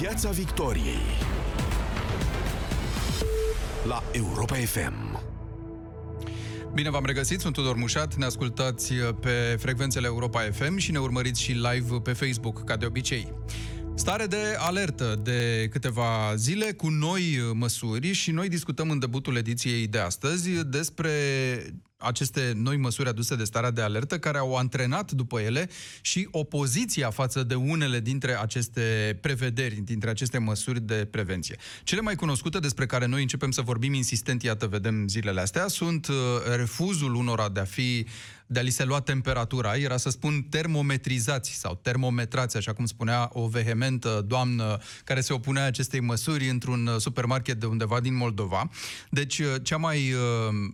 Piața Victoriei la Europa FM. Bine v-am regăsit, sunt Tudor Mușat, ne ascultați pe frecvențele Europa FM și ne urmăriți și live pe Facebook, ca de obicei. Stare de alertă de câteva zile cu noi măsuri și noi discutăm în debutul ediției de astăzi despre aceste noi măsuri aduse de starea de alertă, care au antrenat după ele și opoziția față de unele dintre aceste prevederi, dintre aceste măsuri de prevenție. Cele mai cunoscute despre care noi începem să vorbim insistent, iată, vedem zilele astea, sunt uh, refuzul unora de a fi de a li se lua temperatura, era să spun termometrizați sau termometrați, așa cum spunea o vehementă doamnă care se opunea acestei măsuri într-un supermarket de undeva din Moldova. Deci, uh, cea mai uh,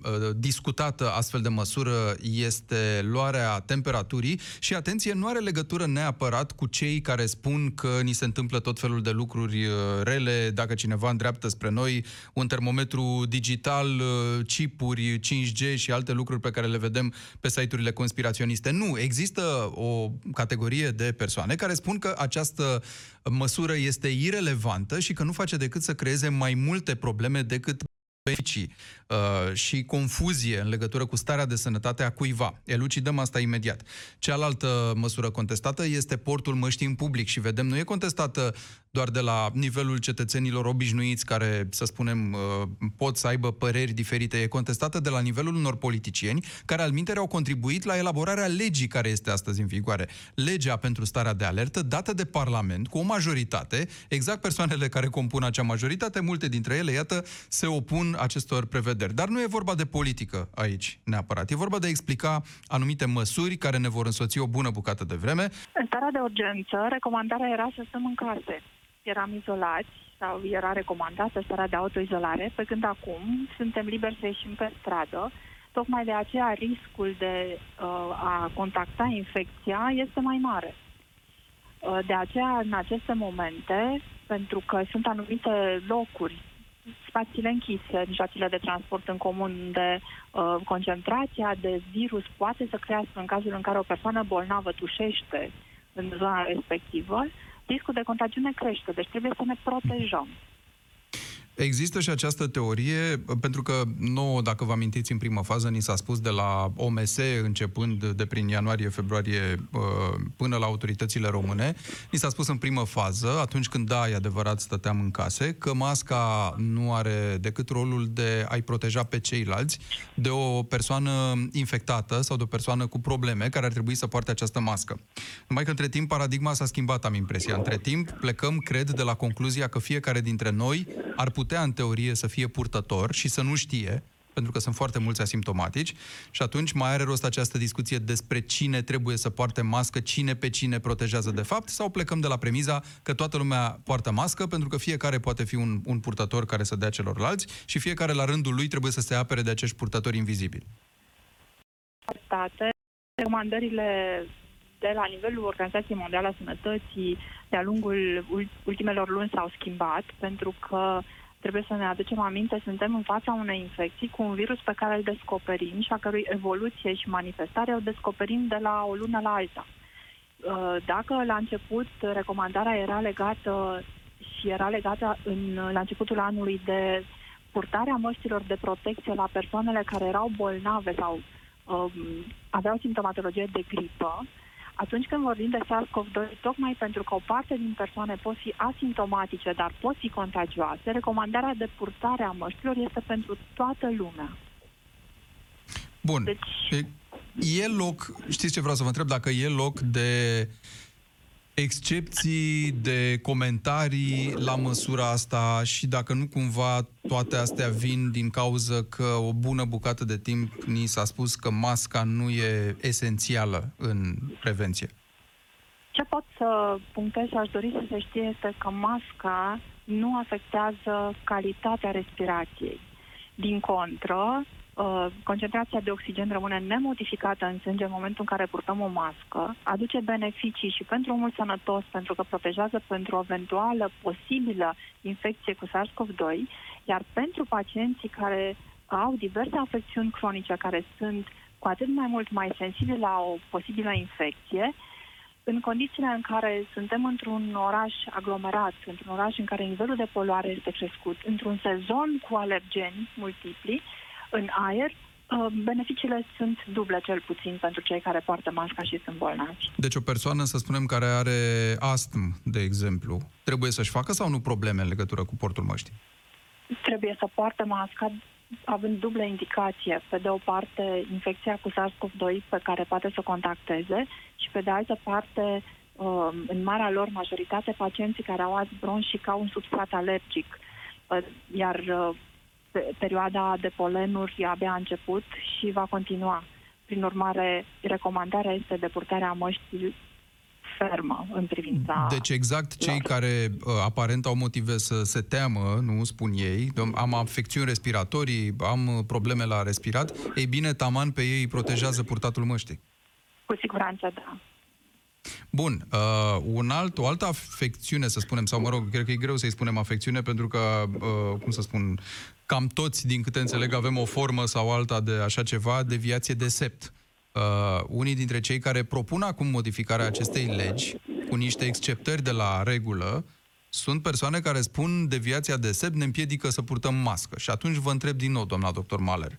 uh, discutată astfel de măsură este luarea temperaturii și, atenție, nu are legătură neapărat cu cei care spun că ni se întâmplă tot felul de lucruri uh, rele, dacă cineva îndreaptă spre noi un termometru digital, uh, chipuri, 5G și alte lucruri pe care le vedem pe site-urile conspiraționiste. Nu, există o categorie de persoane care spun că această măsură este irelevantă și că nu face decât să creeze mai multe probleme decât beneficii uh, și confuzie în legătură cu starea de sănătate a cuiva. Elucidăm asta imediat. Cealaltă măsură contestată este portul măștii în public și vedem, nu e contestată doar de la nivelul cetățenilor obișnuiți care, să spunem, uh, pot să aibă păreri diferite, e contestată de la nivelul unor politicieni care al mintere au contribuit la elaborarea legii care este astăzi în vigoare. Legea pentru starea de alertă, dată de Parlament, cu o majoritate, exact persoanele care compun acea majoritate, multe dintre ele, iată, se opun acestor prevederi. Dar nu e vorba de politică aici, neapărat. E vorba de a explica anumite măsuri care ne vor însoți o bună bucată de vreme. În starea de urgență, recomandarea era să stăm în case. Eram izolați sau era recomandată starea de autoizolare, pe când acum suntem liberi să ieșim pe stradă. Tocmai de aceea riscul de uh, a contacta infecția este mai mare. Uh, de aceea, în aceste momente, pentru că sunt anumite locuri spațiile închise, mijloacele de transport în comun, unde uh, concentrația de virus poate să crească în cazul în care o persoană bolnavă tușește în zona respectivă, riscul de contagiune crește, deci trebuie să ne protejăm. Există și această teorie, pentru că nouă, dacă vă amintiți, în primă fază ni s-a spus de la OMS, începând de prin ianuarie-februarie uh, până la autoritățile române, ni s-a spus în primă fază, atunci când, da, e adevărat, stăteam în case, că masca nu are decât rolul de a-i proteja pe ceilalți de o persoană infectată sau de o persoană cu probleme care ar trebui să poarte această mască. Numai că între timp paradigma s-a schimbat, am impresia. Între timp plecăm, cred, de la concluzia că fiecare dintre noi ar putea putea, în teorie, să fie purtător și să nu știe, pentru că sunt foarte mulți asimptomatici, și atunci mai are rost această discuție despre cine trebuie să poarte mască, cine pe cine protejează de fapt, sau plecăm de la premiza că toată lumea poartă mască, pentru că fiecare poate fi un, un purtător care să dea celorlalți și fiecare la rândul lui trebuie să se apere de acești purtători invizibili. State, recomandările de la nivelul Organizației Mondiale a Sănătății de-a lungul ultimelor luni s-au schimbat, pentru că trebuie să ne aducem aminte, suntem în fața unei infecții cu un virus pe care îl descoperim și a cărui evoluție și manifestare o descoperim de la o lună la alta. Uh, dacă la început recomandarea era legată și era legată în, la începutul anului de purtarea măștilor de protecție la persoanele care erau bolnave sau um, aveau simptomatologie de gripă, atunci când vorbim de SARS-CoV-2, tocmai pentru că o parte din persoane pot fi asimptomatice, dar pot fi contagioase, recomandarea de purtare a măștilor este pentru toată lumea. Bun. Deci... E loc, știți ce vreau să vă întreb, dacă e loc de excepții de comentarii la măsura asta și dacă nu cumva toate astea vin din cauza că o bună bucată de timp ni s-a spus că masca nu e esențială în prevenție? Ce pot să punctez și aș dori să se știe este că masca nu afectează calitatea respirației. Din contră, Uh, concentrația de oxigen rămâne nemodificată în sânge în momentul în care purtăm o mască, aduce beneficii și pentru omul sănătos, pentru că protejează pentru o eventuală posibilă infecție cu SARS-CoV-2, iar pentru pacienții care au diverse afecțiuni cronice care sunt cu atât mai mult mai sensibili la o posibilă infecție, în condițiile în care suntem într-un oraș aglomerat, într-un oraș în care nivelul de poluare este crescut, într-un sezon cu alergeni multipli în aer, uh, beneficiile sunt duble cel puțin pentru cei care poartă masca și sunt bolnavi. Deci o persoană, să spunem, care are astm, de exemplu, trebuie să-și facă sau nu probleme în legătură cu portul măștii? Trebuie să poartă masca având dublă indicație. Pe de o parte, infecția cu SARS-CoV-2 pe care poate să contacteze și pe de altă parte, um, în marea lor majoritate, pacienții care au azi bronș și ca un substrat alergic. Uh, iar uh, perioada de polenuri abia a început și va continua. Prin urmare, recomandarea este de purtarea măștii fermă în privința... Deci exact cei lor. care uh, aparent au motive să se teamă, nu spun ei, am afecțiuni respiratorii, am uh, probleme la respirat, ei bine, taman pe ei protejează purtatul măștii. Cu siguranță, da. Bun, uh, un alt, o altă afecțiune, să spunem, sau mă rog, cred că e greu să-i spunem afecțiune, pentru că, uh, cum să spun, cam toți, din câte înțeleg, avem o formă sau alta de așa ceva, deviație de sept uh, unii dintre cei care propun acum modificarea acestei legi, cu niște exceptări de la regulă, sunt persoane care spun deviația de sept ne împiedică să purtăm mască. Și atunci vă întreb din nou, doamna doctor Maler,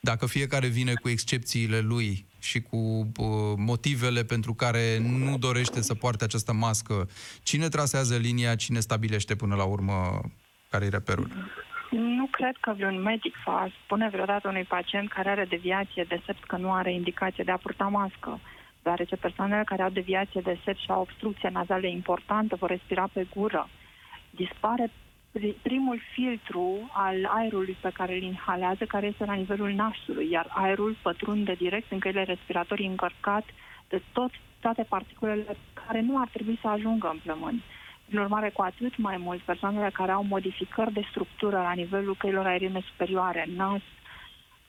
dacă fiecare vine cu excepțiile lui și cu uh, motivele pentru care nu dorește să poarte această mască, cine trasează linia, cine stabilește până la urmă care e reperul? Nu cred că vreun medic va spune vreodată unui pacient care are deviație de sept că nu are indicație de a purta mască, deoarece persoanele care au deviație de sept și au obstrucție nazală importantă vor respira pe gură. Dispare primul filtru al aerului pe care îl inhalează, care este la nivelul nasului, iar aerul pătrunde direct în căile respiratorii încărcat de tot, toate particulele care nu ar trebui să ajungă în plămâni. Prin urmare, cu atât mai mult, persoanele care au modificări de structură la nivelul căilor aeriene superioare, nas,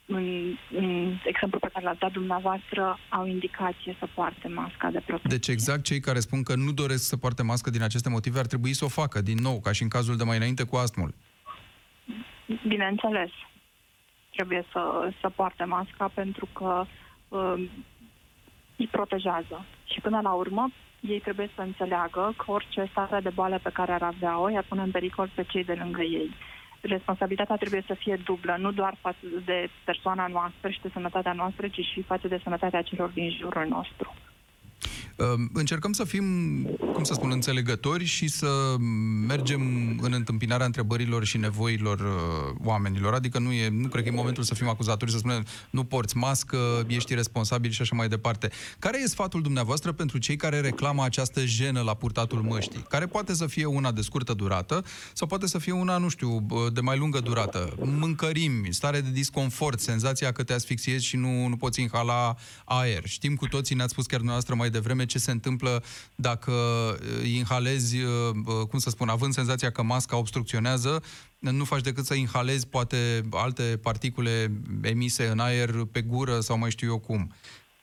în, în exemplu pe care l-ați dat dumneavoastră, au indicație să poarte masca de protecție. Deci exact cei care spun că nu doresc să poarte mască din aceste motive ar trebui să o facă, din nou, ca și în cazul de mai înainte cu astmul. Bineînțeles. Trebuie să, să poarte masca pentru că uh, îi protejează. Și până la urmă, ei trebuie să înțeleagă că orice stare de boală pe care ar avea-o i-ar pune în pericol pe cei de lângă ei. Responsabilitatea trebuie să fie dublă, nu doar față de persoana noastră și de sănătatea noastră, ci și față de sănătatea celor din jurul nostru. Ehm, încercăm să fim, cum să spun, înțelegători și să mergem în întâmpinarea întrebărilor și nevoilor uh, oamenilor. Adică nu, e, nu cred că e momentul să fim acuzatori, să spunem nu porți mască, ești responsabil și așa mai departe. Care e sfatul dumneavoastră pentru cei care reclamă această jenă la purtatul măștii? Care poate să fie una de scurtă durată sau poate să fie una, nu știu, de mai lungă durată. Mâncărimi, stare de disconfort, senzația că te asfixiezi și nu, nu poți inhala aer. Știm cu toții, ne-ați spus chiar dumneavoastră mai devreme, ce se întâmplă dacă uh, inhalezi, uh, uh, cum să spun, având senzația că masca obstrucționează, nu faci decât să inhalezi poate alte particule emise în aer pe gură sau mai știu eu cum.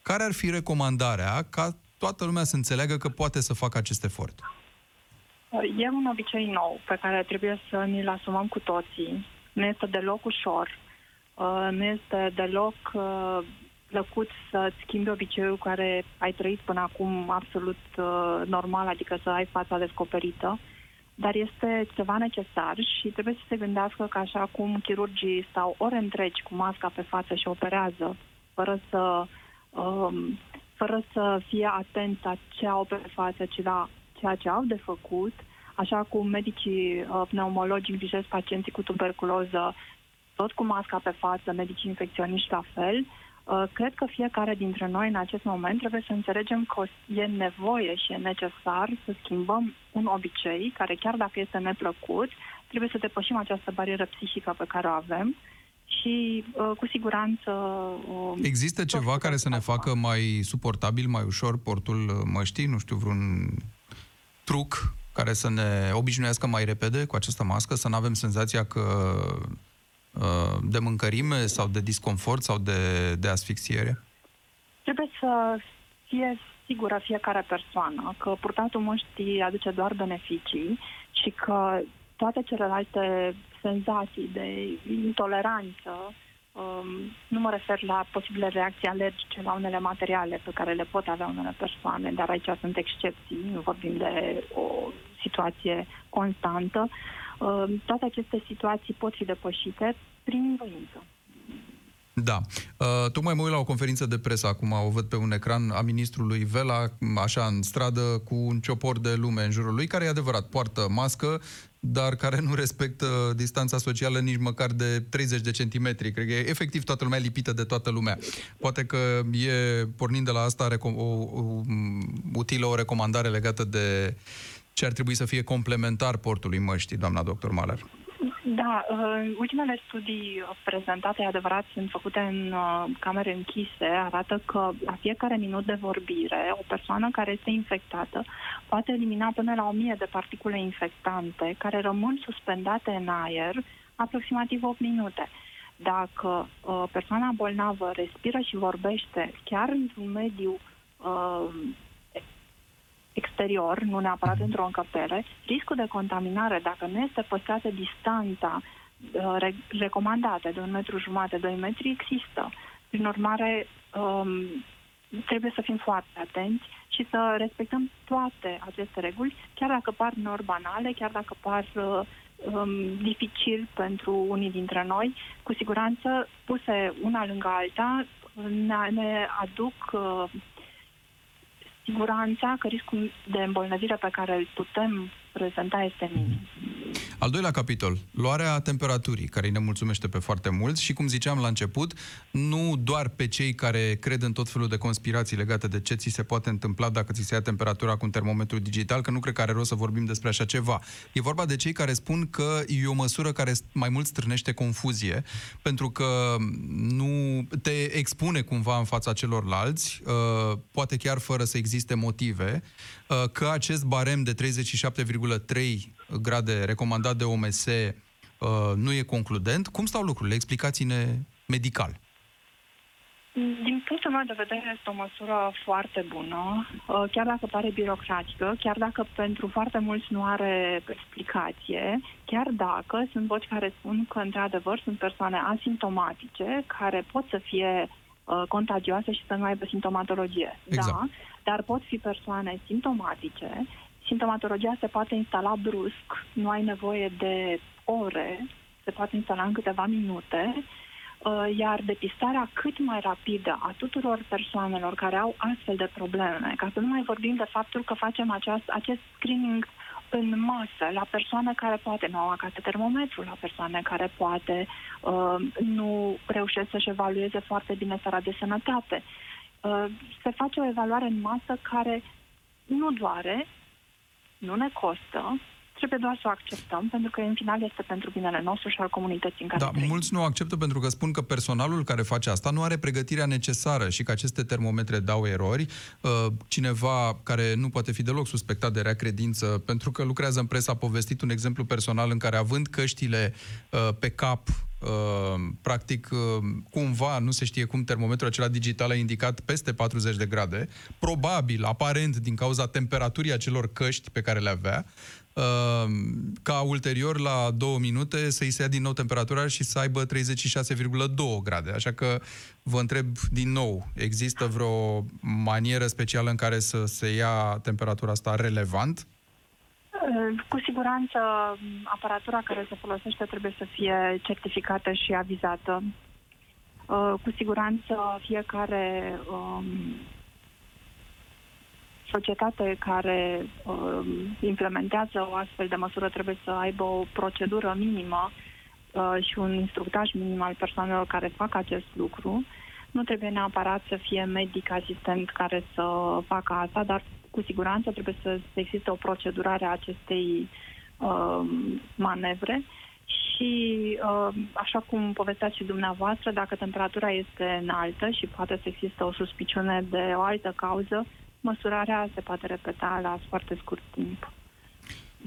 Care ar fi recomandarea ca toată lumea să înțeleagă că poate să facă acest efort? E un obicei nou pe care trebuie să ni-l asumăm cu toții. Nu este deloc ușor, nu este deloc plăcut să-ți schimbi obiceiul care ai trăit până acum absolut uh, normal, adică să ai fața descoperită, dar este ceva necesar și trebuie să se gândească că așa cum chirurgii stau ore întregi cu masca pe față și operează, fără să, um, fără să fie atenți la ce au pe față, ci la ceea ce au de făcut, așa cum medicii uh, pneumologi îngrijesc pacienții cu tuberculoză, tot cu masca pe față, medicii infecționiști la fel, uh, Uh, cred că fiecare dintre noi în acest moment trebuie să înțelegem că e nevoie și e necesar să schimbăm un obicei care chiar dacă este neplăcut, trebuie să depășim această barieră psihică pe care o avem și uh, cu siguranță... Uh, Există ceva care să ne facă mai suportabil, mai ușor portul măștii? Nu știu, vreun truc care să ne obișnuiască mai repede cu această mască, să nu avem senzația că Uh, de mâncărime sau de disconfort sau de, de asfixiere? Trebuie să fie sigură fiecare persoană că purtatul măștii aduce doar beneficii și că toate celelalte senzații de intoleranță Um, nu mă refer la posibile reacții alergice la unele materiale pe care le pot avea unele persoane, dar aici sunt excepții, nu vorbim de o situație constantă. Um, toate aceste situații pot fi depășite prin voință. Da. Uh, tocmai mă uit la o conferință de presă acum, o văd pe un ecran a ministrului Vela, așa în stradă, cu un ciopor de lume în jurul lui, care e adevărat, poartă mască, dar care nu respectă distanța socială nici măcar de 30 de centimetri. Cred că e efectiv toată lumea lipită de toată lumea. Poate că e, pornind de la asta, o, o, o, utilă o recomandare legată de ce ar trebui să fie complementar portului măștii, doamna doctor Maler. Da, uh, ultimele studii prezentate, adevărat, sunt făcute în uh, camere închise, arată că la fiecare minut de vorbire, o persoană care este infectată poate elimina până la 1000 de particule infectante care rămân suspendate în aer aproximativ 8 minute. Dacă uh, persoana bolnavă respiră și vorbește chiar într-un mediu uh, exterior, nu neapărat mhm. într-o încăpere, riscul de contaminare, dacă nu este păstrată distanța uh, recomandată de un metru jumate, 2 metri, există. Prin urmare, um, trebuie să fim foarte atenți și să respectăm toate aceste reguli, chiar dacă par nor banale, chiar dacă par uh, um, dificil pentru unii dintre noi, cu siguranță puse una lângă alta ne, ne aduc uh, siguranța că riscul de îmbolnăvire pe care îl putem prezenta este minim. Al doilea capitol, luarea temperaturii, care îi ne mulțumește pe foarte mult și, cum ziceam la început, nu doar pe cei care cred în tot felul de conspirații legate de ce ți se poate întâmpla dacă ți se ia temperatura cu un termometru digital, că nu cred că are rost să vorbim despre așa ceva. E vorba de cei care spun că e o măsură care mai mult strânește confuzie, pentru că nu te expune cumva în fața celorlalți, uh, poate chiar fără să existe motive, uh, că acest barem de 37,3 grade recomandat de OMS uh, nu e concludent. Cum stau lucrurile? Explicați-ne medical. Din punctul meu de vedere este o măsură foarte bună, uh, chiar dacă pare birocratică, chiar dacă pentru foarte mulți nu are explicație, chiar dacă sunt voci care spun că într-adevăr sunt persoane asimptomatice care pot să fie uh, contagioase și să nu aibă simptomatologie. Exact. Da, dar pot fi persoane simptomatice Simptomatologia se poate instala brusc, nu ai nevoie de ore, se poate instala în câteva minute, uh, iar depistarea cât mai rapidă a tuturor persoanelor care au astfel de probleme, ca să nu mai vorbim de faptul că facem aceast, acest screening în masă, la persoane care poate nu au acasă termometru, la persoane care poate uh, nu reușesc să-și evalueze foarte bine starea de sănătate. Uh, se face o evaluare în masă care nu doare, nu ne costă, trebuie doar să o acceptăm, pentru că în final este pentru binele nostru și al comunității în care Da, trăim. mulți nu o acceptă pentru că spun că personalul care face asta nu are pregătirea necesară și că aceste termometre dau erori. Uh, cineva care nu poate fi deloc suspectat de rea credință pentru că lucrează în presă a povestit un exemplu personal în care având căștile uh, pe cap Uh, practic, uh, cumva, nu se știe cum termometrul acela digital a indicat peste 40 de grade, probabil, aparent, din cauza temperaturii acelor căști pe care le avea, uh, ca ulterior, la două minute, să-i se ia din nou temperatura și să aibă 36,2 grade. Așa că vă întreb din nou, există vreo manieră specială în care să se ia temperatura asta relevant? Cu siguranță, aparatura care se folosește trebuie să fie certificată și avizată. Uh, cu siguranță, fiecare um, societate care um, implementează o astfel de măsură trebuie să aibă o procedură minimă uh, și un instructaj minim al persoanelor care fac acest lucru. Nu trebuie neapărat să fie medic asistent care să facă asta, dar cu siguranță trebuie să existe o procedurare a acestei uh, manevre și, uh, așa cum povesteați și dumneavoastră, dacă temperatura este înaltă și poate să există o suspiciune de o altă cauză, măsurarea se poate repeta la foarte scurt timp.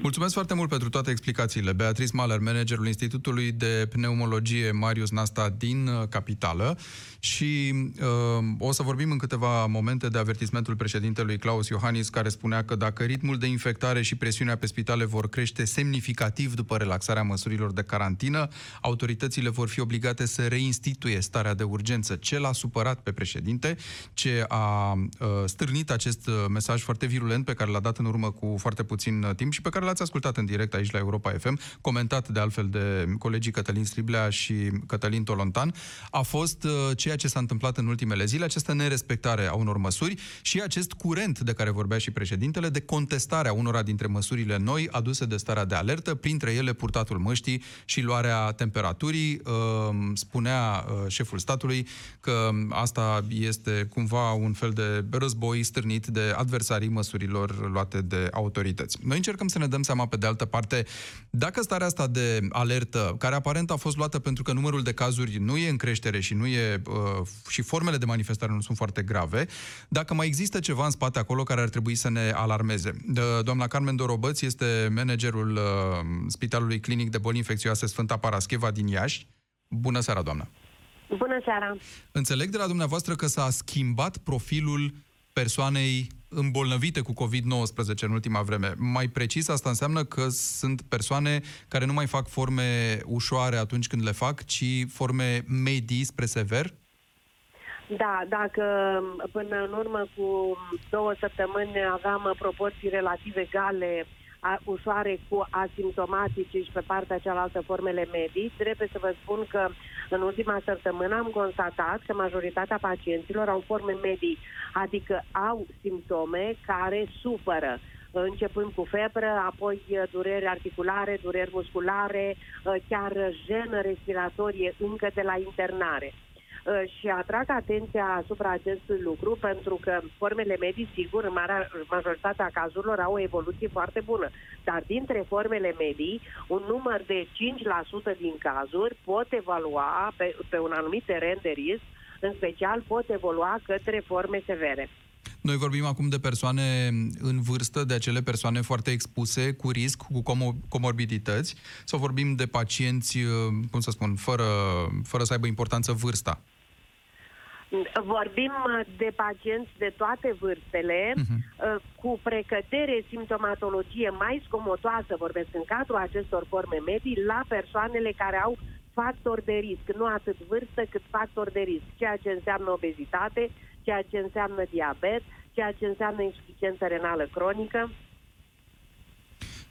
Mulțumesc foarte mult pentru toate explicațiile. Beatrice Mahler, managerul Institutului de Pneumologie Marius Nasta din uh, Capitală și uh, o să vorbim în câteva momente de avertismentul președintelui Claus Iohannis care spunea că dacă ritmul de infectare și presiunea pe spitale vor crește semnificativ după relaxarea măsurilor de carantină, autoritățile vor fi obligate să reinstituie starea de urgență. Ce l-a supărat pe președinte, ce a uh, stârnit acest uh, mesaj foarte virulent pe care l-a dat în urmă cu foarte puțin uh, timp și pe care l-ați ascultat în direct aici la Europa FM, comentat de altfel de colegii Cătălin Striblea și Cătălin Tolontan, a fost uh, ceea ce s-a întâmplat în ultimele zile, această nerespectare a unor măsuri și acest curent de care vorbea și președintele de contestarea unora dintre măsurile noi aduse de starea de alertă, printre ele purtatul măștii și luarea temperaturii. Uh, spunea uh, șeful statului că asta este cumva un fel de război stârnit de adversarii măsurilor luate de autorități. Noi încercăm să ne dăm dăm seama, pe de altă parte, dacă starea asta de alertă, care aparent a fost luată pentru că numărul de cazuri nu e în creștere și, nu e, uh, și formele de manifestare nu sunt foarte grave, dacă mai există ceva în spate acolo care ar trebui să ne alarmeze. De, doamna Carmen Dorobăț este managerul uh, Spitalului Clinic de Boli Infecțioase Sfânta Parascheva din Iași. Bună seara, doamnă! Bună seara! Înțeleg de la dumneavoastră că s-a schimbat profilul persoanei îmbolnăvite cu COVID-19 în ultima vreme. Mai precis, asta înseamnă că sunt persoane care nu mai fac forme ușoare atunci când le fac, ci forme medii spre sever? Da, dacă până în urmă cu două săptămâni aveam proporții relativ egale a, ușoare cu asimptomatice și pe partea cealaltă formele medii, trebuie să vă spun că în ultima săptămână am constatat că majoritatea pacienților au forme medii, adică au simptome care supără începând cu febră, apoi dureri articulare, dureri musculare, chiar jenă respiratorie încă de la internare. Uh, și atrag atenția asupra acestui lucru pentru că formele medii, sigur, în marea majoritatea cazurilor au o evoluție foarte bună. Dar dintre formele medii, un număr de 5% din cazuri pot evalua pe, pe un anumit teren de risc, în special pot evolua către forme severe. Noi vorbim acum de persoane în vârstă, de acele persoane foarte expuse, cu risc, cu comorbidități, sau vorbim de pacienți, uh, cum să spun, fără, fără să aibă importanță vârsta? Vorbim uh, de pacienți de toate vârstele, uh-huh. cu precădere simptomatologie mai scomotoasă, vorbesc în cadrul acestor forme medii, la persoanele care au factori de risc, nu atât vârstă cât factori de risc, ceea ce înseamnă obezitate, ceea ce înseamnă diabet, ceea ce înseamnă insuficiență renală cronică.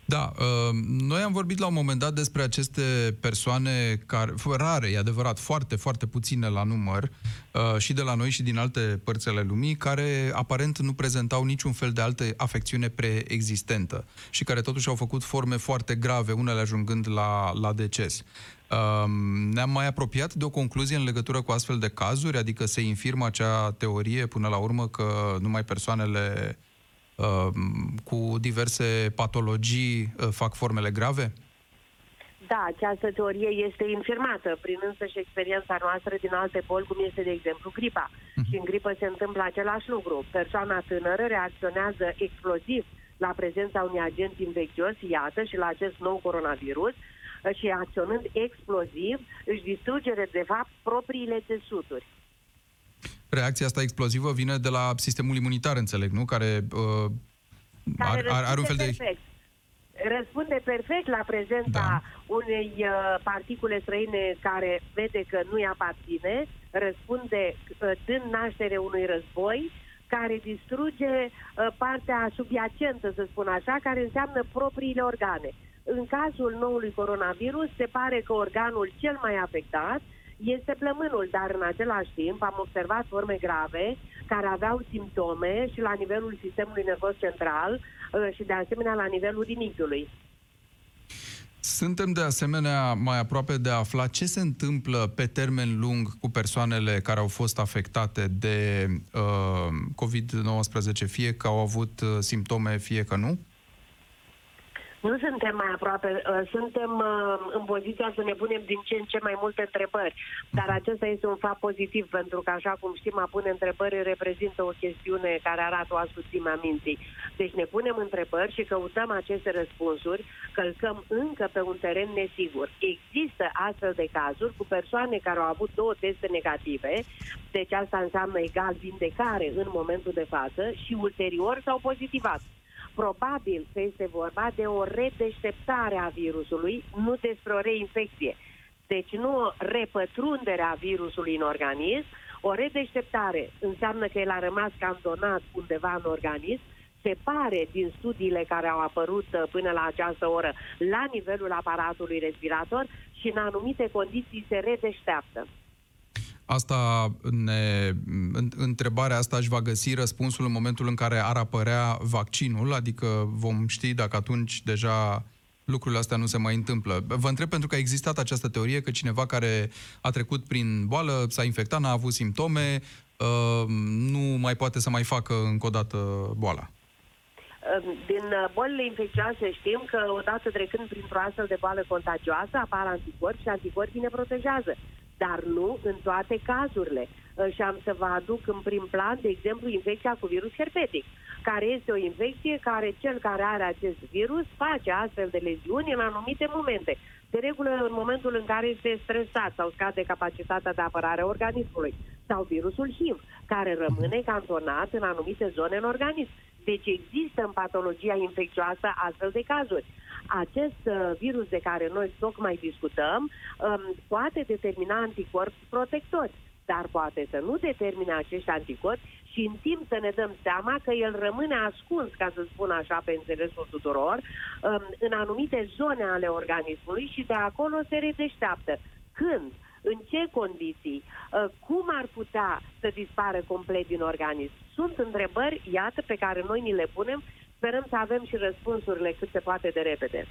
Da, uh, noi am vorbit la un moment dat despre aceste persoane care, rare, e adevărat, foarte, foarte puține la număr, uh, și de la noi și din alte părți ale lumii, care aparent nu prezentau niciun fel de altă afecțiune preexistentă și care totuși au făcut forme foarte grave, unele ajungând la, la deces. Um, ne-am mai apropiat de o concluzie în legătură cu astfel de cazuri, adică se infirmă acea teorie până la urmă că numai persoanele uh, cu diverse patologii uh, fac formele grave? Da, această teorie este infirmată prin însăși experiența noastră din alte boli, cum este, de exemplu, gripa. Uh-huh. Și în gripă se întâmplă același lucru. Persoana tânără reacționează exploziv la prezența unui agent infecțios, iată, și la acest nou coronavirus, și acționând exploziv, își distruge, de fapt, propriile țesuturi. Reacția asta explozivă vine de la sistemul imunitar, înțeleg, nu? Care, uh, care are, are un fel perfect. de... Răspunde perfect la prezența da. unei uh, particule străine care vede că nu-i aparține, răspunde uh, dând naștere unui război, care distruge uh, partea subiacentă, să spun așa, care înseamnă propriile organe. În cazul noului coronavirus, se pare că organul cel mai afectat este plămânul, dar în același timp am observat forme grave care aveau simptome și la nivelul sistemului nervos central uh, și de asemenea la nivelul rinichiului. Suntem de asemenea mai aproape de a afla ce se întâmplă pe termen lung cu persoanele care au fost afectate de uh, COVID-19, fie că au avut uh, simptome, fie că nu? Nu suntem mai aproape, uh, suntem uh, în poziția să ne punem din ce în ce mai multe întrebări, dar acesta este un fapt pozitiv, pentru că, așa cum știm, a pune întrebări reprezintă o chestiune care arată o ascuțime a minții. Deci ne punem întrebări și căutăm aceste răspunsuri, călcăm încă pe un teren nesigur. Există astfel de cazuri cu persoane care au avut două teste negative, deci asta înseamnă egal vindecare în momentul de față și ulterior s-au pozitivat. Probabil că este vorba de o redeșteptare a virusului, nu despre o reinfecție. Deci nu o repătrundere a virusului în organism, o redeșteptare înseamnă că el a rămas cantonat undeva în organism, se pare din studiile care au apărut uh, până la această oră la nivelul aparatului respirator și în anumite condiții se redeșteaptă. Asta ne, întrebarea asta își va găsi răspunsul în momentul în care ar apărea vaccinul, adică vom ști dacă atunci deja lucrurile astea nu se mai întâmplă. Vă întreb pentru că a existat această teorie că cineva care a trecut prin boală, s-a infectat, n-a avut simptome, uh, nu mai poate să mai facă încă o dată boala. Din bolile infecțioase știm că odată trecând printr-o astfel de boală contagioasă apar anticorpi și anticorpii ne protejează dar nu în toate cazurile. Și am să vă aduc în prim plan, de exemplu, infecția cu virus herpetic, care este o infecție care cel care are acest virus face astfel de leziuni în anumite momente. De regulă, în momentul în care este stresat sau scade capacitatea de apărare a organismului, sau virusul HIV, care rămâne cantonat în anumite zone în organism. Deci există în patologia infecțioasă astfel de cazuri acest uh, virus de care noi tocmai discutăm um, poate determina anticorpi protectori, dar poate să nu determine acești anticorpi și în timp să ne dăm seama că el rămâne ascuns, ca să spun așa, pe înțelesul tuturor, um, în anumite zone ale organismului și de acolo se redeșteaptă. Când? În ce condiții? Uh, cum ar putea să dispară complet din organism? Sunt întrebări, iată, pe care noi ni le punem sperăm să avem și răspunsurile cât se poate de repede.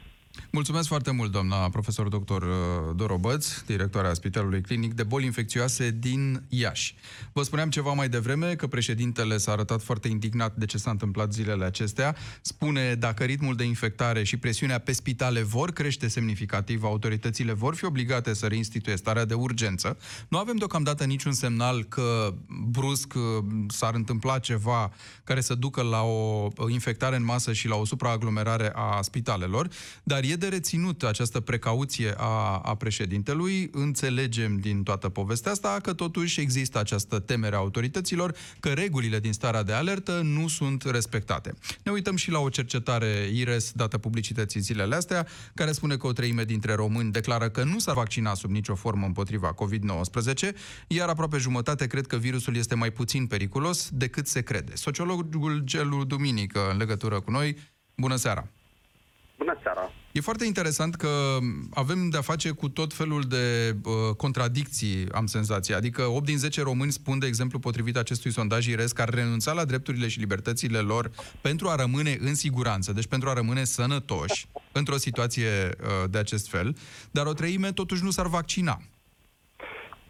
Mulțumesc foarte mult, doamna profesor dr. Uh, Dorobăț, directoarea Spitalului Clinic de Boli Infecțioase din Iași. Vă spuneam ceva mai devreme că președintele s-a arătat foarte indignat de ce s-a întâmplat zilele acestea. Spune dacă ritmul de infectare și presiunea pe spitale vor crește semnificativ, autoritățile vor fi obligate să reinstituie starea de urgență. Nu avem deocamdată niciun semnal că brusc uh, s-ar întâmpla ceva care să ducă la o infectare în masă și la o supraaglomerare a spitalelor, dar e de reținut această precauție a, a președintelui. Înțelegem din toată povestea asta că totuși există această temere a autorităților că regulile din starea de alertă nu sunt respectate. Ne uităm și la o cercetare IRES dată publicității zilele astea, care spune că o treime dintre români declară că nu s-ar vaccina sub nicio formă împotriva COVID-19, iar aproape jumătate cred că virusul este mai puțin periculos decât se crede. Sociologul Gelu Duminică, în legătură cu noi, bună seara! Bună seara! E foarte interesant că avem de-a face cu tot felul de uh, contradicții, am senzația. Adică 8 din 10 români spun, de exemplu, potrivit acestui sondaj IRES, că ar renunța la drepturile și libertățile lor pentru a rămâne în siguranță, deci pentru a rămâne sănătoși într-o situație uh, de acest fel, dar o treime totuși nu s-ar vaccina.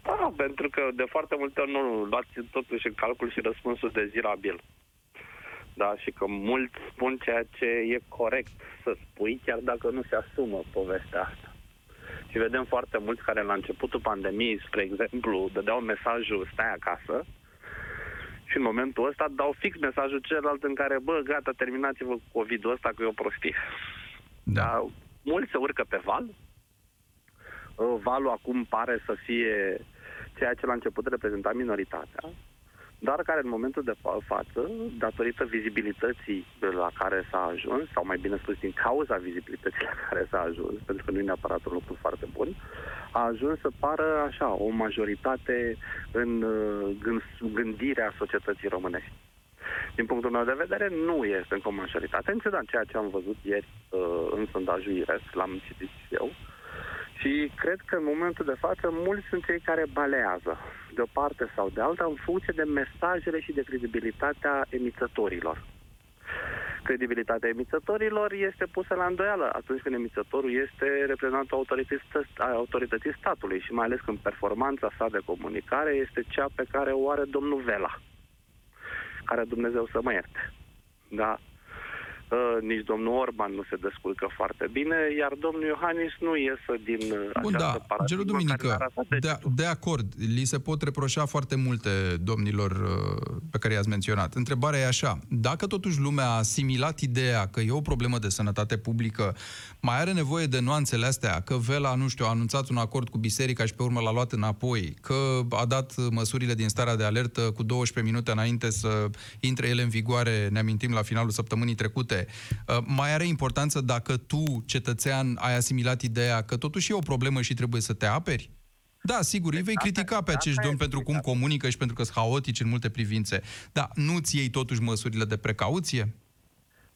Da, pentru că de foarte multe ori nu luați totuși în calcul și răspunsul dezirabil da, și că mulți spun ceea ce e corect să spui, chiar dacă nu se asumă povestea asta. Și vedem foarte mulți care la începutul pandemiei, spre exemplu, dădeau mesajul stai acasă și în momentul ăsta dau fix mesajul celălalt în care, bă, gata, terminați-vă cu COVID-ul ăsta că e o prostie. Da. da. Mulți se urcă pe val. Valul acum pare să fie ceea ce la început reprezenta minoritatea dar care în momentul de față, datorită vizibilității la care s-a ajuns, sau mai bine spus din cauza vizibilității la care s-a ajuns, pentru că nu e neapărat un lucru foarte bun, a ajuns să pară așa, o majoritate în uh, gândirea societății românești. Din punctul meu de vedere, nu este încă o majoritate, în ciuda ceea ce am văzut ieri uh, în sondajul IRES, l-am citit și eu, și cred că în momentul de față mulți sunt cei care balează de o parte sau de alta în funcție de mesajele și de credibilitatea emițătorilor. Credibilitatea emițătorilor este pusă la îndoială atunci când emițătorul este reprezentantul autorității, autorității statului și mai ales când performanța sa de comunicare este cea pe care o are domnul Vela, care Dumnezeu să mă ierte. Da? Uh, nici domnul Orban nu se descurcă foarte bine, iar domnul Iohannis nu iesă din uh, Bun, această da, paradigmă Gelu care Duminică, ne-a arătat de, degetul. de acord, li se pot reproșa foarte multe domnilor uh, pe care i-ați menționat. Întrebarea e așa, dacă totuși lumea a asimilat ideea că e o problemă de sănătate publică, mai are nevoie de nuanțele astea, că Vela, nu știu, a anunțat un acord cu biserica și pe urmă l-a luat înapoi, că a dat măsurile din starea de alertă cu 12 minute înainte să intre ele în vigoare, ne amintim la finalul săptămânii trecute, Uh, mai are importanță dacă tu, cetățean, ai asimilat ideea că totuși e o problemă și trebuie să te aperi? Da, sigur, îi vei Asta- critica pe acești asta domni e pentru cum explicat. comunică și pentru că sunt haotici în multe privințe. Dar nu-ți iei totuși măsurile de precauție?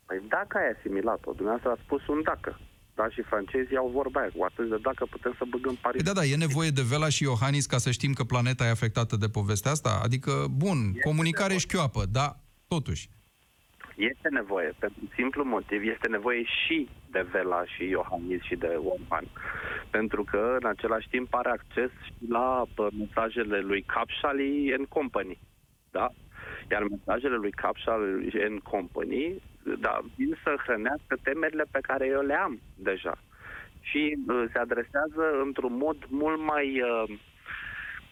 Păi dacă ai asimilat-o, dumneavoastră a spus un dacă. Da, și francezii au vorba aia, cu atât de dacă putem să băgăm Paris. Păi da, da, e nevoie de Vela și Iohannis ca să știm că planeta e afectată de povestea asta? Adică, bun, comunicare nevoie. șchioapă, dar totuși. Este nevoie, pentru simplu motiv, este nevoie și de Vela și Iohannis și de Orban. Pentru că, în același timp, are acces și la bă, mesajele lui Capșali and Company. Da? Iar mesajele lui Capșali and Company da, vin să hrănească temerile pe care eu le am deja. Și uh, se adresează într-un mod mult mai uh,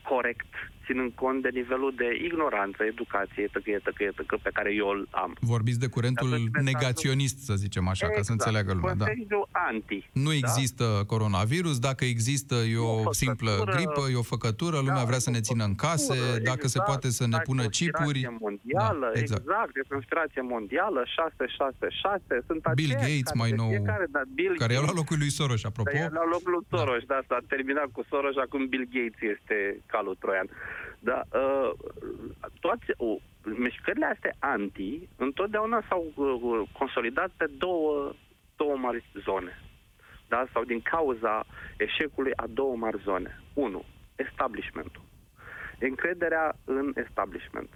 corect, ținând cont de nivelul de ignoranță, educație, tăcăie, tăcăie, tăcă, pe care eu îl am. Vorbiți de curentul Atunci mesajul- negaționist, să zicem așa, ca să Exact. înțeleagă lumea. Da. Consiliul anti. Nu da? există coronavirus, dacă există e o, O făcătură, simplă gripă, e o făcătură, lumea Da, vrea să e o ne țină în case, făcătură, dacă se exact, poate să ne da, pună conspirație chipuri. mondială, Da, exact. exact. exact, e conspirație mondială, 666, sunt Bill aceiași Gates, care mai de nou, fiecare, da, Bill care i-a Gates, luat locul lui Soros, apropo. Dar e la locul lui Soros, da. s-a terminat cu Soros, acum Bill Gates este calul troian. Da, uh, toate, uh, mișcările astea anti întotdeauna s-au uh, consolidat pe două, două mari zone. Da? Sau din cauza eșecului a două mari zone. Unu, establishmentul. Încrederea în establishment.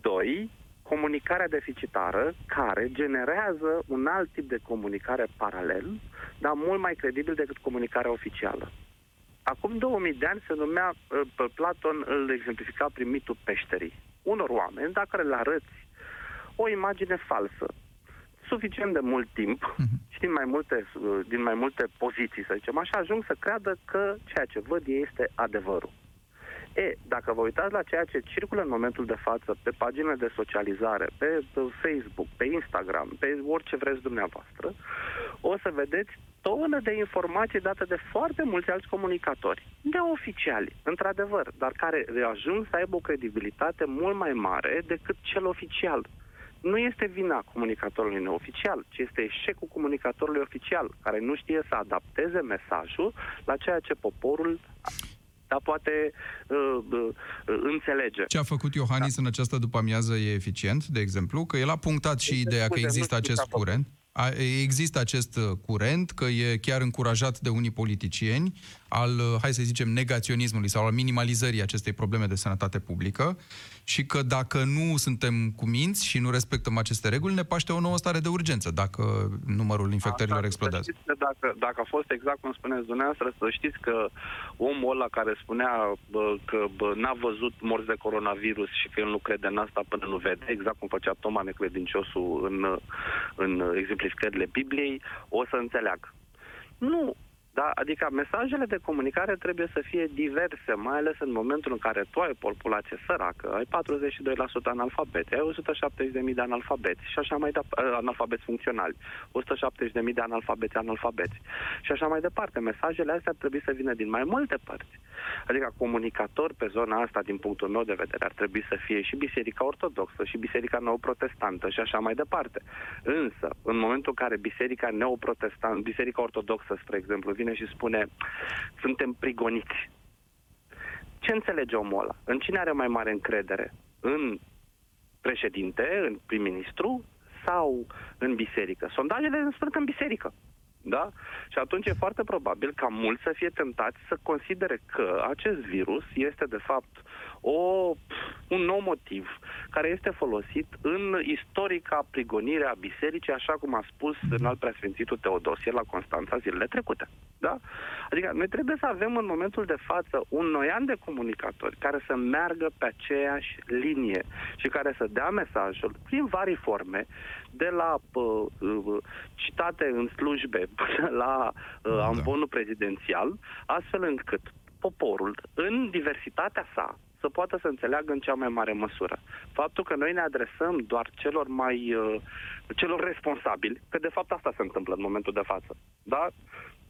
Doi, comunicarea deficitară care generează un alt tip de comunicare paralel, dar mult mai credibil decât comunicarea oficială. Acum 2000 de ani se numea, uh, pe Platon îl exemplifica prin mitul peșterii. Unor oameni, dacă le arăți o imagine falsă, suficient de mult timp și din mai multe, uh, din mai multe poziții, să zicem așa, ajung să creadă că ceea ce văd ei este adevărul. E, dacă vă uitați la ceea ce circulă în momentul de față pe paginile de socializare, pe pe Facebook, pe Instagram, pe orice vreți dumneavoastră, o să vedeți tonă de informații date de foarte mulți alți comunicatori, neoficiali, într-adevăr, dar care ajung să aibă o credibilitate mult mai mare decât cel oficial. Nu este vina comunicatorului neoficial, ci este eșecul comunicatorului oficial, care nu știe să adapteze mesajul la ceea ce poporul da, poate uh, uh, înțelege. Ce a făcut Iohannis în această după-amiază e eficient, de exemplu, că el a punctat și Este ideea că scuze, nu există știu ce acest a făcut. curent. A, există acest uh, curent, că e chiar încurajat de unii politicieni al, uh, hai să zicem, negaționismului sau al minimalizării acestei probleme de sănătate publică și că dacă nu suntem cuminți și nu respectăm aceste reguli, ne paște o nouă stare de urgență dacă numărul infectărilor Asta, explodează. Să știți că dacă, dacă a fost exact cum spuneți dumneavoastră, să știți că omul ăla care spunea bă, că bă, n-a văzut morți de coronavirus și că el nu crede în asta până nu vede, exact cum făcea Toma necredinciosul în, în exemplificările Bibliei, o să înțeleagă. Nu, da? Adică mesajele de comunicare trebuie să fie diverse, mai ales în momentul în care tu ai o populație săracă, ai 42% analfabeti, ai 170.000 de analfabeți și așa mai departe, analfabeți funcționali, 170.000 de analfabeți analfabeți și așa mai departe. Mesajele astea trebuie să vină din mai multe părți. Adică comunicator pe zona asta, din punctul meu de vedere, ar trebui să fie și Biserica Ortodoxă și Biserica Neoprotestantă și așa mai departe. Însă, în momentul în care Biserica Neoprotestantă, Biserica Ortodoxă, spre exemplu, vine și spune suntem prigoniți. Ce înțelege omul ăla? În cine are mai mare încredere? În președinte, în prim-ministru sau în biserică? Sondajele îmi spun că în biserică. Da? Și atunci e foarte probabil ca mulți să fie tentați să considere că acest virus este de fapt o, un nou motiv care este folosit în istorica prigonire a bisericii, așa cum a spus în al preasfințitul Teodosie la Constanța zilele trecute. Da? Adică noi trebuie să avem în momentul de față un noian de comunicatori care să meargă pe aceeași linie și care să dea mesajul prin vari forme, de la uh, uh, citate în slujbe până la uh, Da. amvonul prezidențial, astfel încât poporul, în diversitatea sa, să poată să înțeleagă în cea mai mare măsură. Faptul că noi ne adresăm doar celor mai uh, celor responsabili, că de fapt asta se întâmplă în momentul de față, da?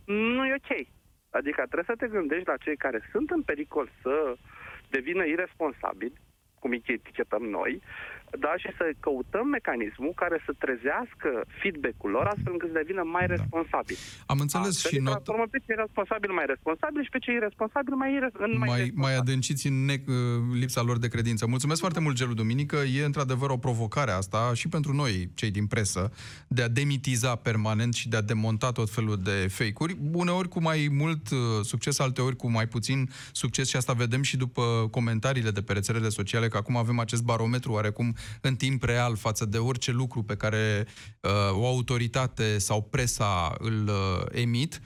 Nu e ok. Adică trebuie să te gândești la cei care sunt în pericol să devină irresponsabili, cum îi etichetăm noi, da, și să căutăm mecanismul care să trezească feedback-ul lor astfel încât să devină mai responsabili. Am înțeles Astfel și îi not... transformăm pe cei responsabili mai responsabili și pe cei irresponsabili mai, ire- în mai, mai, mai responsabili. adânciți în ne- lipsa lor de credință. Mulțumesc foarte mult, Gelu Duminică. E într-adevăr o provocare asta și pentru noi, cei din presă, de a demitiza permanent și de a demonta tot felul de fake-uri, uneori cu mai mult uh, succes, alteori cu mai puțin succes și asta vedem și după comentariile de pe rețelele sociale, că acum avem acest barometru oarecum în timp real față de orice lucru pe care uh, o autoritate sau presa îl uh, emit.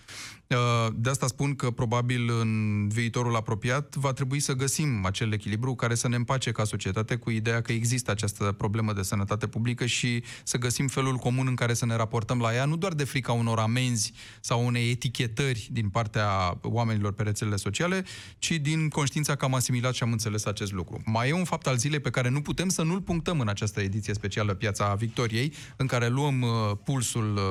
Uh, De asta spun că probabil în viitorul apropiat va trebui să găsim acel echilibru care să ne împace ca societate cu ideea că există această problemă de sănătate publică și să găsim felul comun în care să ne raportăm la ea, nu doar de frica unor amenzi sau unei etichetări din partea oamenilor pe rețelele sociale, ci din conștiința că am asimilat și am înțeles acest lucru. Mai e un fapt al zilei pe care nu putem să nu-l punctăm în această ediție specială Piața Victoriei, în care luăm uh, pulsul uh,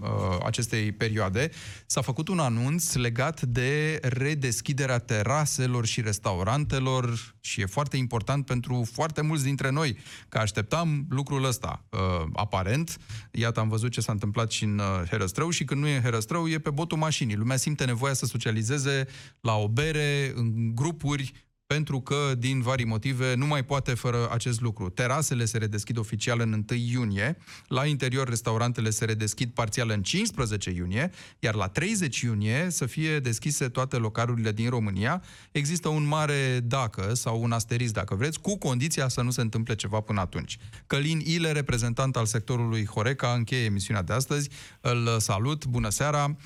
uh, acestei perioade. S-a făcut un anunț legat de redeschiderea teraselor și restaurantelor și e foarte important pentru foarte mulți dintre noi, că așteptam lucrul ăsta. Uh, aparent, iată, am văzut ce s-a întâmplat și în uh, Herăstrău și când nu e în Herăstrău, e pe botul mașinii. Lumea simte nevoia să socializeze la o bere, în grupuri, pentru că, din vari motive, nu mai poate fără acest lucru. Terasele se redeschid oficial în 1 iunie, la interior restaurantele se redeschid parțial în 15 iunie, iar la 30 iunie să fie deschise toate localurile din România. Există un mare dacă sau un asterisc, dacă vreți, cu condiția să nu se întâmple ceva până atunci. Călin Ile, reprezentant al sectorului Horeca, încheie emisiunea de astăzi. Îl salut, bună seara!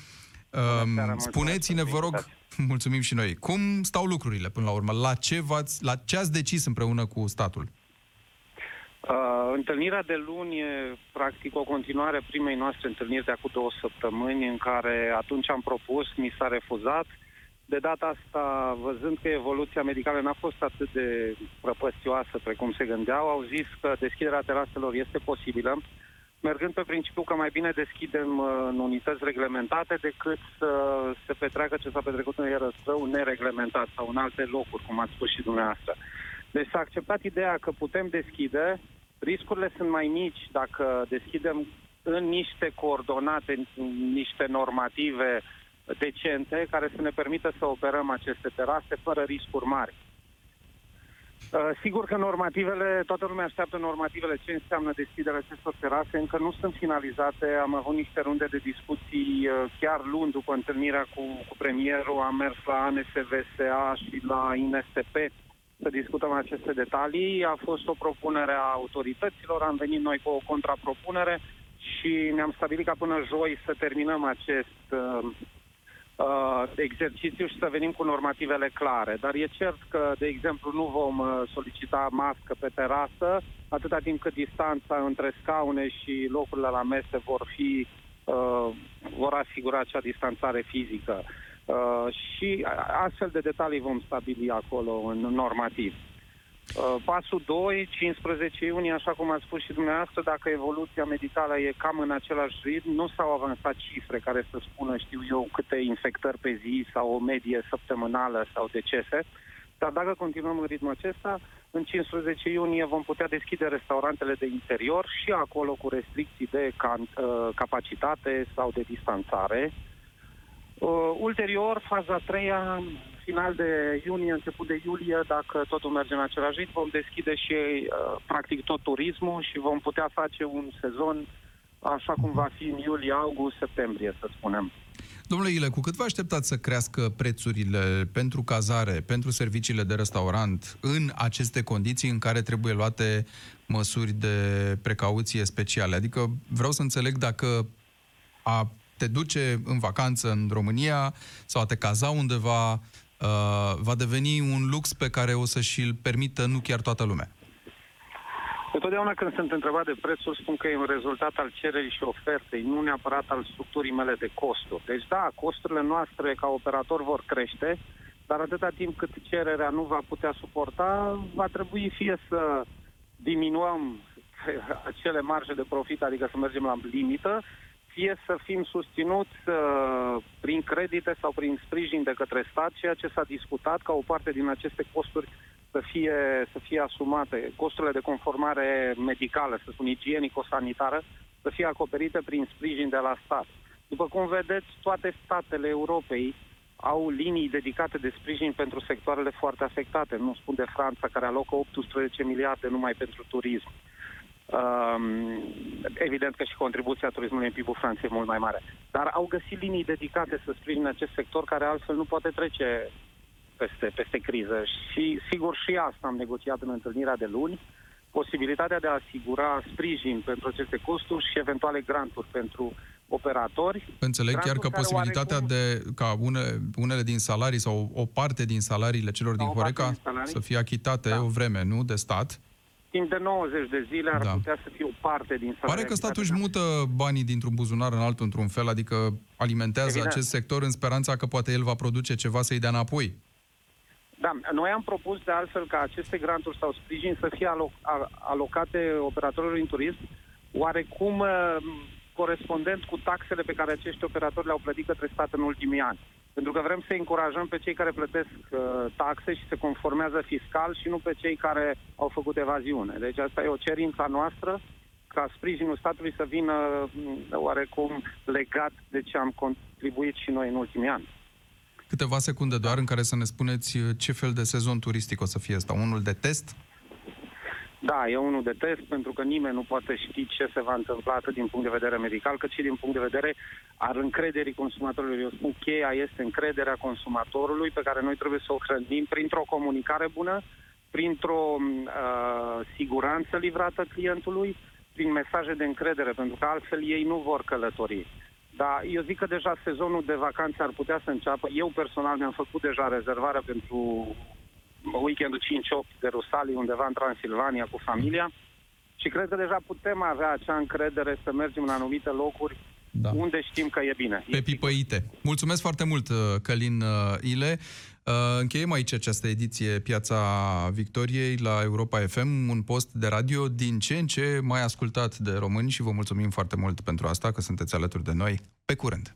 Seara, Um, mulțumesc Spuneți-ne, pentru vă rog, invitație. mulțumim și noi, cum stau lucrurile până la urmă? La ce, v-ați, la ce ați decis împreună cu statul? Uh, întâlnirea de luni e practic o continuare a primei noastre întâlniri de acum două săptămâni, în care atunci am propus, mi s-a refuzat. De data asta, văzând că evoluția medicală n-a fost atât de prăpăstioasă precum se gândeau, au zis că deschiderea teraselor este posibilă, mergând pe principiu că mai bine deschidem uh, în unități reglementate decât să se petreacă ce s-a petrecut în Ierăstrău nereglementat sau în alte locuri, cum ați spus și dumneavoastră. Deci s-a acceptat ideea că putem deschide, riscurile sunt mai mici dacă deschidem în niște coordonate, în niște normative decente care să ne permită să operăm aceste terase fără riscuri mari. Uh, Sigur că normativele, toată lumea așteaptă normativele, ce înseamnă deschiderea acestor terase, încă nu sunt finalizate. Am avut niște runde de discuții uh, chiar luni după întâlnirea cu, cu premierul, am mers la ANSVSA și la INSP să discutăm aceste detalii. A fost o propunere a autorităților, am venit noi cu o contrapropunere și ne-am stabilit ca până joi să terminăm acest uh, uh, exercițiu și să venim cu normativele clare. Dar e cert că, de exemplu, nu vom uh, solicita mască pe terasă atâta timp cât distanța între scaune și locurile la mese vor fi uh, vor asigura acea distanțare fizică. Uh, și astfel de detalii vom stabili acolo în normativ. Uh, Pasul 2, 15 iunie, așa cum ați spus și dumneavoastră, dacă evoluția medicală e cam în același ritm, nu s-au avansat cifre care să spună, știu eu, câte infectări pe zi sau o medie săptămânală sau decese, dar dacă continuăm în ritmul acesta, în 15 iunie vom putea deschide restaurantele de interior și acolo cu restricții de can- uh, capacitate sau de distanțare. Uh, ulterior, faza a treia, final de iunie, început de iulie, dacă totul merge în același ritm, vom deschide și uh, practic tot turismul și vom putea face un sezon așa cum va fi în iulie, august, septembrie, să spunem. Domnule Ile, cu cât vă așteptați să crească prețurile pentru cazare, pentru serviciile de restaurant, în aceste condiții în care trebuie luate măsuri de precauție speciale? Adică vreau să înțeleg dacă a te duce în vacanță în România sau a te caza undeva uh, va deveni un lux pe care o să și-l permită nu chiar toată lumea. Întotdeauna când sunt întrebat de prețuri, spun că e un rezultat al cererii și ofertei, nu neapărat al structurii mele de costuri. Deci da, costurile noastre ca operator vor crește, dar atâta timp cât cererea nu va putea suporta, va trebui fie să diminuăm acele marge de profit, adică să mergem la limită, fie să fim susținuți uh, prin credite sau prin sprijin de către stat, ceea ce s-a discutat ca o parte din aceste costuri să fie, să fie asumate, costurile de conformare medicală, să spun igienico-sanitară, să fie acoperite prin sprijin de la stat. După cum vedeți, toate statele Europei au linii dedicate de sprijin pentru sectoarele foarte afectate. Nu spun de Franța, care alocă 18 miliarde numai pentru turism. Um, evident că și contribuția turismului în PIB-ul Franței e mult mai mare. Dar au găsit linii dedicate să sprijine acest sector care altfel nu poate trece peste, peste criză. Și sigur și asta am negociat în întâlnirea de luni, posibilitatea de a asigura sprijin pentru aceste costuri și eventuale granturi pentru operatori. Înțeleg chiar că posibilitatea oarecum... de ca une, unele din salarii sau o parte din salariile celor din Horeca din să fie achitate da. o vreme, nu, de stat timp de 90 de zile ar da. putea să fie o parte din salarii. Pare că statul își mută banii dintr-un buzunar în altul într-un fel, adică alimentează Evident. acest sector în speranța că poate el va produce ceva să-i dea înapoi. Da, noi am propus de altfel ca aceste granturi sau sprijin să fie aloc- alocate operatorilor în turism oarecum uh, corespondent cu taxele pe care acești operatori le-au plătit către stat în ultimii ani. Pentru că vrem să încurajăm pe cei care plătesc uh, taxe și se conformează fiscal și nu pe cei care au făcut evaziune. Deci asta e o cerință a noastră ca sprijinul statului să vină mm, oarecum legat de ce am contribuit și noi în ultimii ani. Câteva secunde doar în care să ne spuneți uh, ce fel de sezon turistic o să fie asta. Unul de test? Da, e unul de test, pentru că nimeni nu poate ști ce se va întâmpla atât din punct de vedere medical, cât și din punct de vedere al încrederii consumatorului. Eu spun, cheia este încrederea consumatorului, pe care noi trebuie să o hrănim printr-o comunicare bună, printr-o uh, siguranță livrată clientului, prin mesaje de încredere, pentru că altfel ei nu vor călători. Dar eu zic că deja sezonul de vacanțe ar putea să înceapă. Eu personal mi-am făcut deja rezervarea pentru weekendul 5-8 de Rusalii, undeva în Transilvania cu familia. Și cred că deja putem avea acea încredere să mergem în anumite locuri da. unde știm că e bine. Pe pipăite. Mulțumesc foarte mult, uh, Călin uh, Ile. Uh, încheiem aici această ediție Piața Victoriei la Europa FM, un post de radio din ce în ce mai ascultat de români și vă mulțumim foarte mult pentru asta, că sunteți alături de noi. Pe curând!